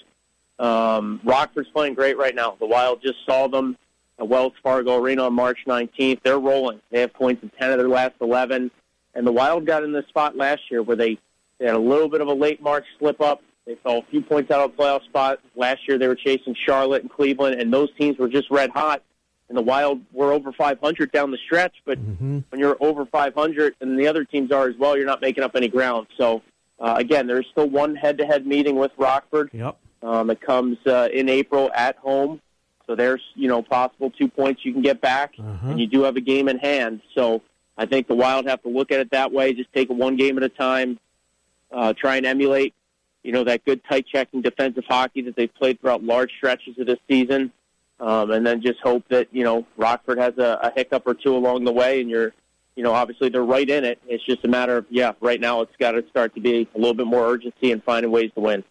Um, Rockford's playing great right now. The Wild just saw them at Wells Fargo Arena on March 19th. They're rolling. They have points in 10 of their last 11. And the Wild got in this spot last year where they, they had a little bit of a late March slip up. They fell a few points out of the playoff spot. Last year they were chasing Charlotte and Cleveland, and those teams were just red hot. And the Wild were over 500 down the stretch, but when you're over 500 and the other teams are as well, you're not making up any ground. So, uh, again, there's still one head-to-head meeting with Rockford. Yep. Um, it comes uh, in April at home, so there's you know possible two points you can get back, and you do have a game in hand. So I think the Wild have to look at it that way. Just take it one game at a time. Uh, try and emulate, you know, that good tight checking defensive hockey that they've played throughout large stretches of this season, um, and then just hope that you know Rockford has a, a hiccup or two along the way, and you're you know, obviously they're right in it. It's just a matter of, yeah, right now it's got to start to be a little bit more urgency and finding ways to win.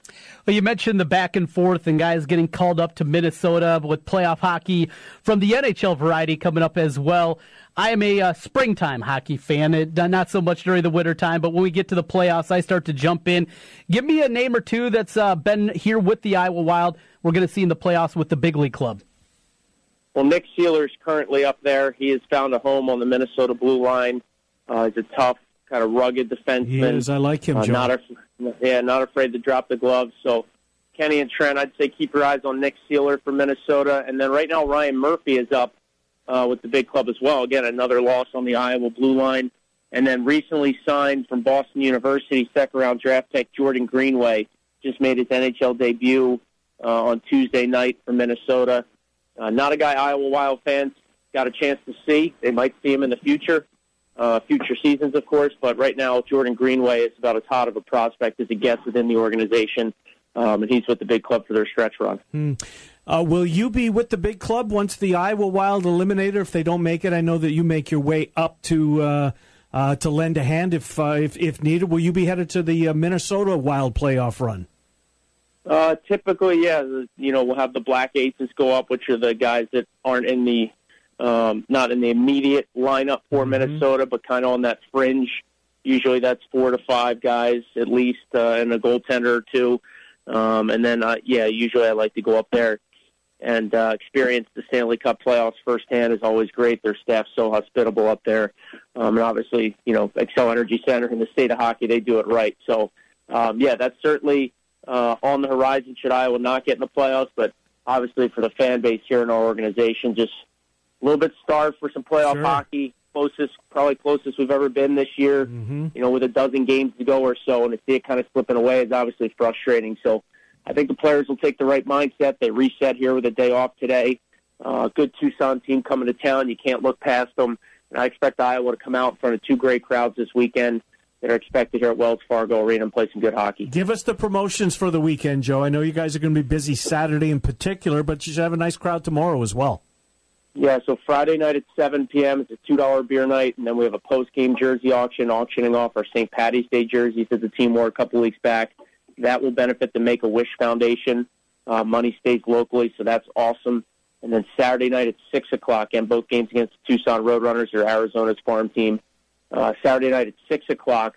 Well, you mentioned the back and forth and guys getting called up to Minnesota with playoff hockey from the NHL variety coming up as well. I am a uh, springtime hockey fan, it, not so much during the winter time, but when we get to the playoffs, I start to jump in. Give me a name or two that's uh, been here with the Iowa Wild. We're going to see in the playoffs with the big league club. Well, Nick Seeler's currently up there. He has found a home on the Minnesota blue line. Uh, he's a tough, kind of rugged defenseman. He is. I like him, uh, Joe. Not af- yeah, not afraid to drop the gloves. So, Kenny and Trent, I'd say keep your eyes on Nick Seeler for Minnesota. And then right now, Ryan Murphy is up uh, with the big club as well. Again, another loss on the Iowa blue line. And then recently signed from Boston University, second round draft pick Jordan Greenway just made his NHL debut uh, on Tuesday night for Minnesota. Uh, not a guy Iowa Wild fans got a chance to see. They might see him in the future, uh, future seasons, of course. But right now, Jordan Greenway is about as hot of a prospect as it gets within the organization, um, and he's with the big club for their stretch run. Hmm. Uh, will you be with the big club once the Iowa Wild eliminator? If they don't make it, I know that you make your way up to uh, uh, to lend a hand if, uh, if if needed. Will you be headed to the uh, Minnesota Wild playoff run? Uh, typically, yeah, you know, we'll have the Black Aces go up, which are the guys that aren't in the, um, not in the immediate lineup for Minnesota, but kind of on that fringe. Usually that's four to five guys at least, uh, and a goaltender or two. Um, and then, uh, yeah, usually I like to go up there and uh, experience the Stanley Cup playoffs firsthand is always great. Their staff's so hospitable up there. Um, and obviously, you know, Xcel Energy Center in the state of hockey, they do it right. So, um, yeah, that's certainly uh, on the horizon should Iowa not get in the playoffs. But obviously, for the fan base here in our organization, just a little bit starved for some playoff Sure. hockey. Closest, probably closest we've ever been this year. Mm-hmm. You know, with a dozen games to go or so, and to see it kind of slipping away is obviously frustrating. So, I think the players will take the right mindset. They reset here with a day off today. Uh, good Tucson team coming to town. You can't look past them. And I expect Iowa to come out in front of two great crowds this weekend that are expected here at Wells Fargo Arena and play some good hockey. Give us the promotions for the weekend, Joe. I know you guys are going to be busy Saturday in particular, but you should have a nice crowd tomorrow as well. Yeah, so Friday night at 7 p.m. It's a two dollar beer night, and then we have a post game jersey auction, auctioning off our St. Patty's Day jerseys that the team wore a couple weeks back. That will benefit the Make a Wish Foundation. Uh, money stays locally, so that's awesome. And then Saturday night at six o'clock, and both games against the Tucson Roadrunners or Arizona's farm team. Uh, Saturday night at six o'clock.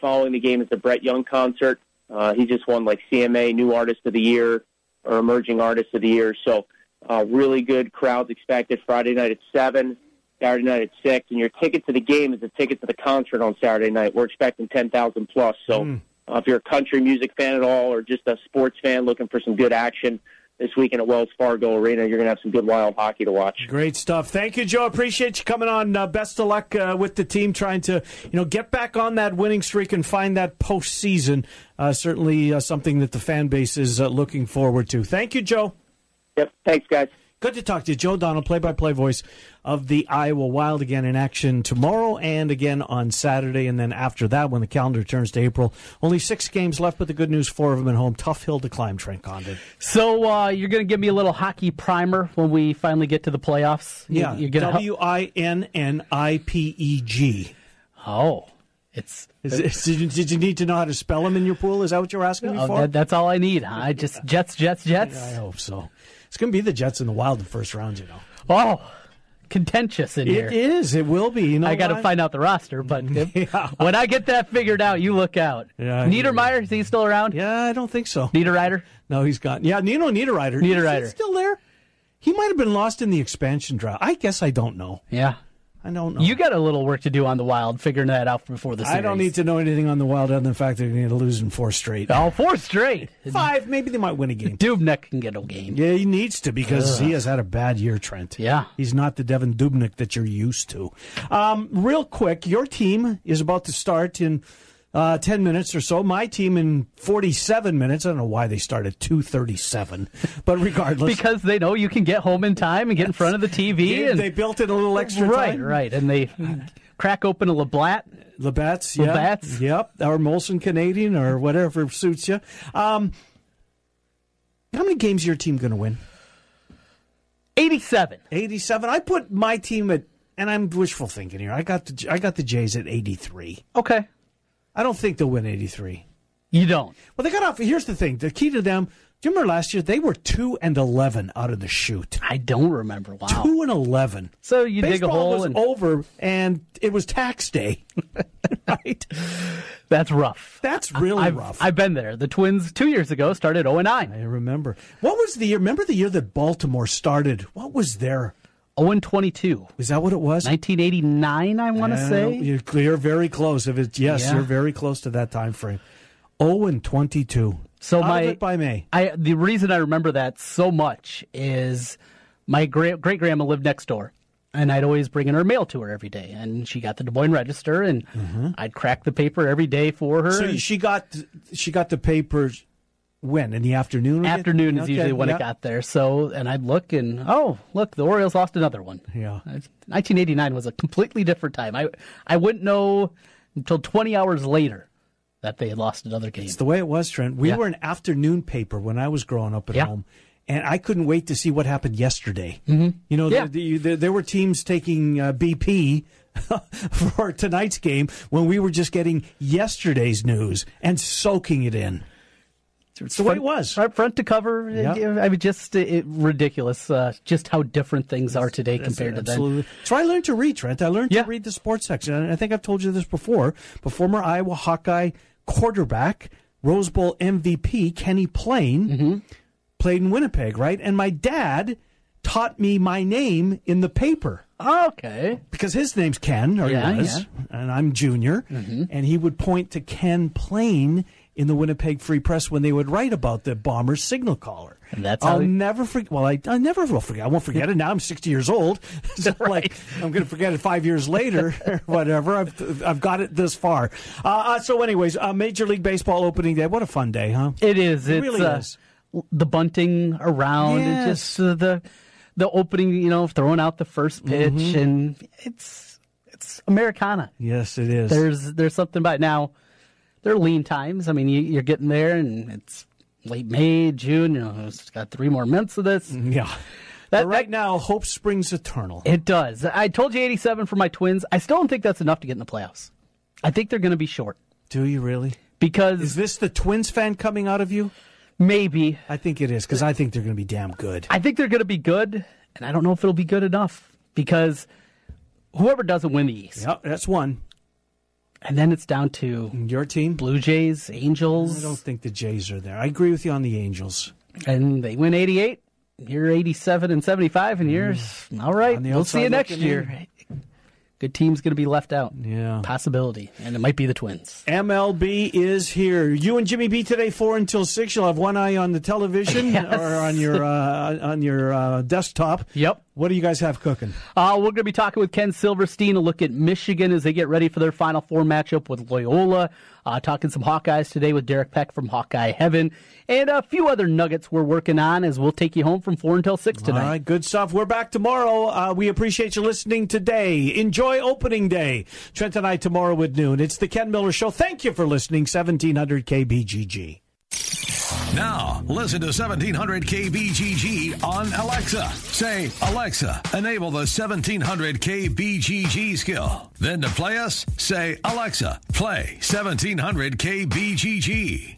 Following the game is the Brett Young concert. Uh, he just won like CMA New Artist of the Year or Emerging Artist of the Year. So uh, really good crowds expected Friday night at 7, Saturday night at 6. And your ticket to the game is a ticket to the concert on Saturday night. We're expecting 10,000 plus. So Hmm. uh, if you're a country music fan at all or just a sports fan looking for some good action this weekend at Wells Fargo Arena, you're going to have some good wild hockey to watch. Great stuff. Thank you, Joe. Appreciate you coming on. Uh, best of luck uh, with the team trying to, you know, get back on that winning streak and find that postseason. Uh, certainly uh, something that the fan base is uh, looking forward to. Thank you, Joe. Yep. Thanks, guys. Good to talk to you, Joe Donald, play-by-play voice of the Iowa Wild. Again in action tomorrow and again on Saturday, and then after that, when the calendar turns to April, only six games left. But the good news, four of them at home. Tough hill to climb, Trent Condon. So uh, you're going to give me a little hockey primer when we finally get to the playoffs. Yeah, you're gonna W I N N I P E G. Oh, it's. Is- did, you, did you need to know how to spell them in your pool? Is that what you're asking me Oh, for? that, that's all I need. Huh? I just Jets, Jets, Jets. I hope so. It's going to be the Jets in the Wild in the first round, you know. Oh, contentious in here. It is. It will be. You know, I got to find out the roster, but if- when I get that figured out, you look out. Yeah, Niedermeyer, is he still around? Yeah, I don't think so. Niederreiter? No, he's gone. Yeah, Nino Niederreiter. Niederreiter. Is he still there? He might have been lost in the expansion draft. I guess I don't know. Yeah. I don't know. You got a little work to do on the Wild, figuring that out before the series. I don't need to know anything on the Wild other than the fact they're going to lose in four straight. Oh, four straight. Five. Maybe they might win a game. Dubnyk can get a game. Yeah, he needs to because Ugh. he has had a bad year, Trent. Yeah. He's not the Devan Dubnyk that you're used to. Um, real quick, your team is about to start in uh, 10 minutes or so. My team in 47 minutes. I don't know why they start at 2.37, but regardless. Because they know you can get home in time and get in front of the TV. Yeah, and they built in a little extra right, time. Right, right. And they crack open a LeBlat. Labatt's, yeah. Yep. Or Molson Canadian or whatever suits you. Um, how many games is your team going to win? 87. 87. I put my team at and I'm wishful thinking here. I got the I got the Jays at 83. Okay. I don't think they'll win 83. You don't. Well, they got off. Here's the thing: the key to them. Do you remember last year they were two and eleven out of the chute? I don't remember. Wow. Two and eleven. So you dig a Baseball hole was and over, and it was tax day. right? That's rough. That's really I've, rough. I've been there. The Twins two years ago started 0 and 9. I remember. What was the year? Remember the year that Baltimore started? What was their 0 22. Is that what it was? 1989, I want to Uh, say. you're, you're very close. If it's yes, Yeah. you're very close to that time frame. 0 and 22. So Out my by May. I the reason I remember that so much is my great great grandma lived next door, and I'd always bring in her mail to her every day, and she got the Des Moines Register, and I'd crack the paper every day for her. Mm-hmm. So she got she got the papers when in the afternoon. Afternoon is Okay, usually when yeah. it got there. So, and I'd look and oh, look, the Orioles lost another one. Yeah. 1989 was a completely different time. I I wouldn't know until 20 hours later that they had lost another game. It's the way it was, Trent. We Yeah. were an afternoon paper when I was growing up at Yeah. home, and I couldn't wait to see what happened yesterday. Mhm. You know, Yeah. the, the, the, there were teams taking uh, BP for tonight's game when we were just getting yesterday's news and soaking it in. It's the way it was. Front, front to cover. Yeah. I mean, just it, ridiculous. Uh, just how different things are today That's compared to then. absolutely. So I learned to read, Trent. I learned to read the sports section. And I think I've told you this before. But former Iowa Hawkeye quarterback, Rose Bowl MVP Kenny Ploen Mm-hmm. played in Winnipeg, right? And my dad taught me my name in the paper. Okay. Because his name's Ken, or Yeah, he was, yeah. Mm-hmm. and I'm Junior. And he would point to Ken Ploen in the Winnipeg Free Press when they would write about the Bombers signal caller. And that's I'll never forget. Well, I, I never will forget. I won't forget it. Now I'm 60 years old. So like I'm going to forget it five years later or whatever. I've I've got it this far. Uh, uh, so, anyways, uh, Major League Baseball opening day. What a fun day, huh? It is. It It's really uh, is. the bunting around and just uh, the the opening. You know, throwing out the first pitch, Mhm. and it's it's Americana. Yes, it is. There's there's something about it. now. They're lean times. I mean, you, you're getting there, and it's late May, June. You know, it's got three more months of this. Mm, yeah. That, but right now, hope springs eternal. It does. I told you 87 for my Twins. I still don't think that's enough to get in the playoffs. I think they're going to be short. Do you really? Because is this the Twins fan coming out of you? Maybe. I think it is because I think they're going to be damn good. I think they're going to be good, and I don't know if it'll be good enough because whoever doesn't win the East. Yep, that's one. And then it's down to your team, Blue Jays, Angels. I don't think the Jays are there. I agree with you on the Angels. And they win 88. You're 87 and 75, and you're all right. We'll see you next year. Good team's going to be left out. Yeah. Possibility. And it might be the Twins. MLB is here. You and Jimmy B today, four until six. You'll have one eye on the television Yes. or on your uh, on your uh, desktop. Yep. What do you guys have cooking? Uh, we're going to be talking with Ken Silverstein a look at Michigan as they get ready for their Final Four matchup with Loyola. Uh, talking some Hawkeyes today with Derek Peck from Hawkeye Heaven. And a few other nuggets we're working on as we'll take you home from 4 until 6 tonight. All right, good stuff. We're back tomorrow. Uh, we appreciate you listening today. Enjoy opening day. Trent and I tomorrow at noon. It's the Ken Miller Show. Thank you for listening. 1700 KBGG. Now, listen to 1700 KBGG on Alexa. Say, Alexa, enable the 1700 KBGG skill. Then to play us, say, Alexa, play 1700 KBGG.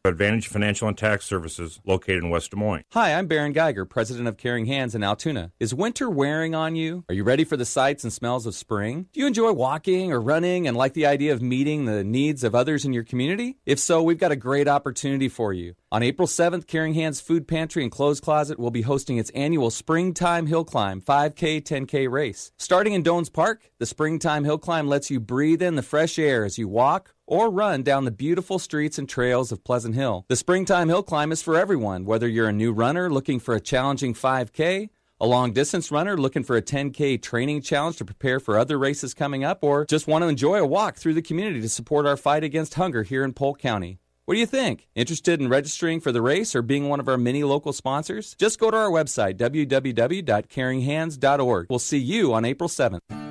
Advantage Financial and Tax Services located in West Des Moines. Hi, I'm Baron Geiger, president of Caring Hands in Altoona. Is winter wearing on you? Are you ready for the sights and smells of spring? Do you enjoy walking or running and like the idea of meeting the needs of others in your community? If so, we've got a great opportunity for you. On April 7th, Caring Hands Food Pantry and Clothes Closet will be hosting its annual Springtime Hill Climb 5K, 10K race. Starting in Doanes Park, the Springtime Hill Climb lets you breathe in the fresh air as you walk or run down the beautiful streets and trails of Pleasant Hill. The Springtime Hill Climb is for everyone, whether you're a new runner looking for a challenging 5K, A long distance runner looking for a 10K training challenge to prepare for other races coming up, or just want to enjoy a walk through the community to support our fight against hunger here in Polk County. What do you think? Interested in registering for the race or being one of our many local sponsors? Just go to our website, www.caringhands.org. We'll see you on April 7th.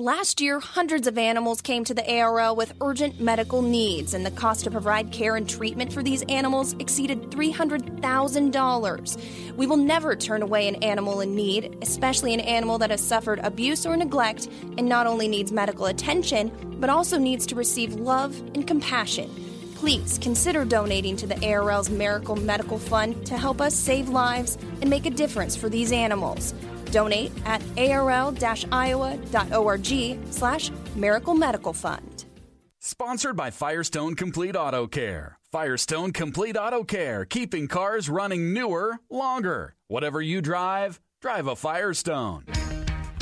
Last year, hundreds of animals came to the ARL with urgent medical needs, and the cost to provide care and treatment for these animals exceeded $300,000. We will never turn away an animal in need, especially an animal that has suffered abuse or neglect and not only needs medical attention, but also needs to receive love and compassion. Please consider donating to the ARL's Miracle Medical Fund to help us save lives and make a difference for these animals. Donate at arl-iowa.org slash Miracle Medical Fund. Sponsored by Firestone Complete Auto Care. Firestone Complete Auto Care, keeping cars running newer, longer. Whatever you drive, drive a Firestone.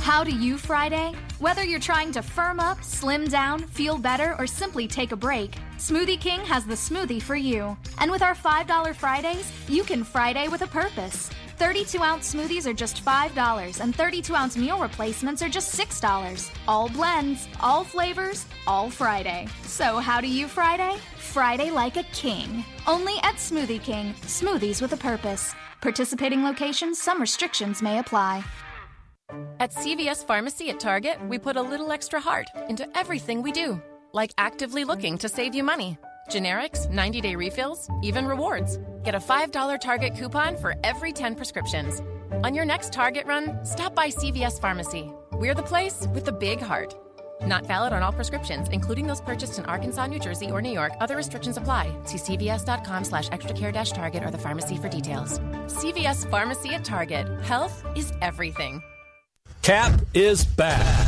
How do you Friday? Whether you're trying to firm up, slim down, feel better, or simply take a break, Smoothie King has the smoothie for you. And with our $5 Fridays, you can Friday with a purpose. 32 ounce smoothies are just $5, and 32 ounce meal replacements are just $6. All blends, all flavors, all Friday. So, how do you Friday? Friday like a king. Only at Smoothie King. Smoothies with a purpose. Participating locations, some restrictions may apply. At CVS Pharmacy at Target, we put a little extra heart into everything we do, like actively looking to save you money. Generics, 90 day refills, even rewards. Get a $5 Target coupon for every 10 prescriptions. On your next Target run, stop by CVS Pharmacy. We're the place with the big heart. Not valid on all prescriptions, including those purchased in Arkansas, New Jersey, or New York. Other restrictions apply. See cvs.com slash extracare target or the pharmacy for details. CVS Pharmacy at Target. Health is everything. Cap is back.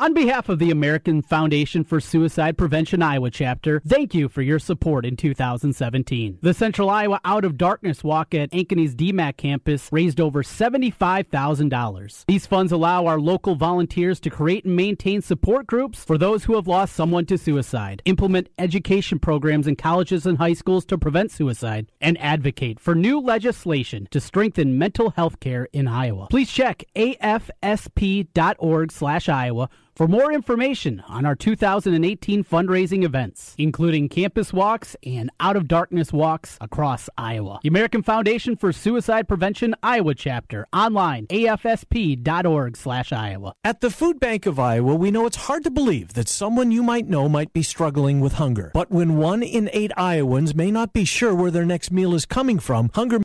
On behalf of the American Foundation for Suicide Prevention Iowa chapter, thank you for your support in 2017. The Central Iowa Out of Darkness Walk at Ankeny's DMACC campus raised over $75,000. These funds allow our local volunteers to create and maintain support groups for those who have lost someone to suicide, implement education programs in colleges and high schools to prevent suicide, and advocate for new legislation to strengthen mental health care in Iowa. Please check afsp.org slash Iowa for more information on our 2018 fundraising events, including campus walks and out of darkness walks across Iowa. The American Foundation for Suicide Prevention Iowa chapter online afsp.org/iowa. At the Food Bank of Iowa, we know it's hard to believe that someone you might know might be struggling with hunger. But when 1 in 8 Iowans may not be sure where their next meal is coming from, hunger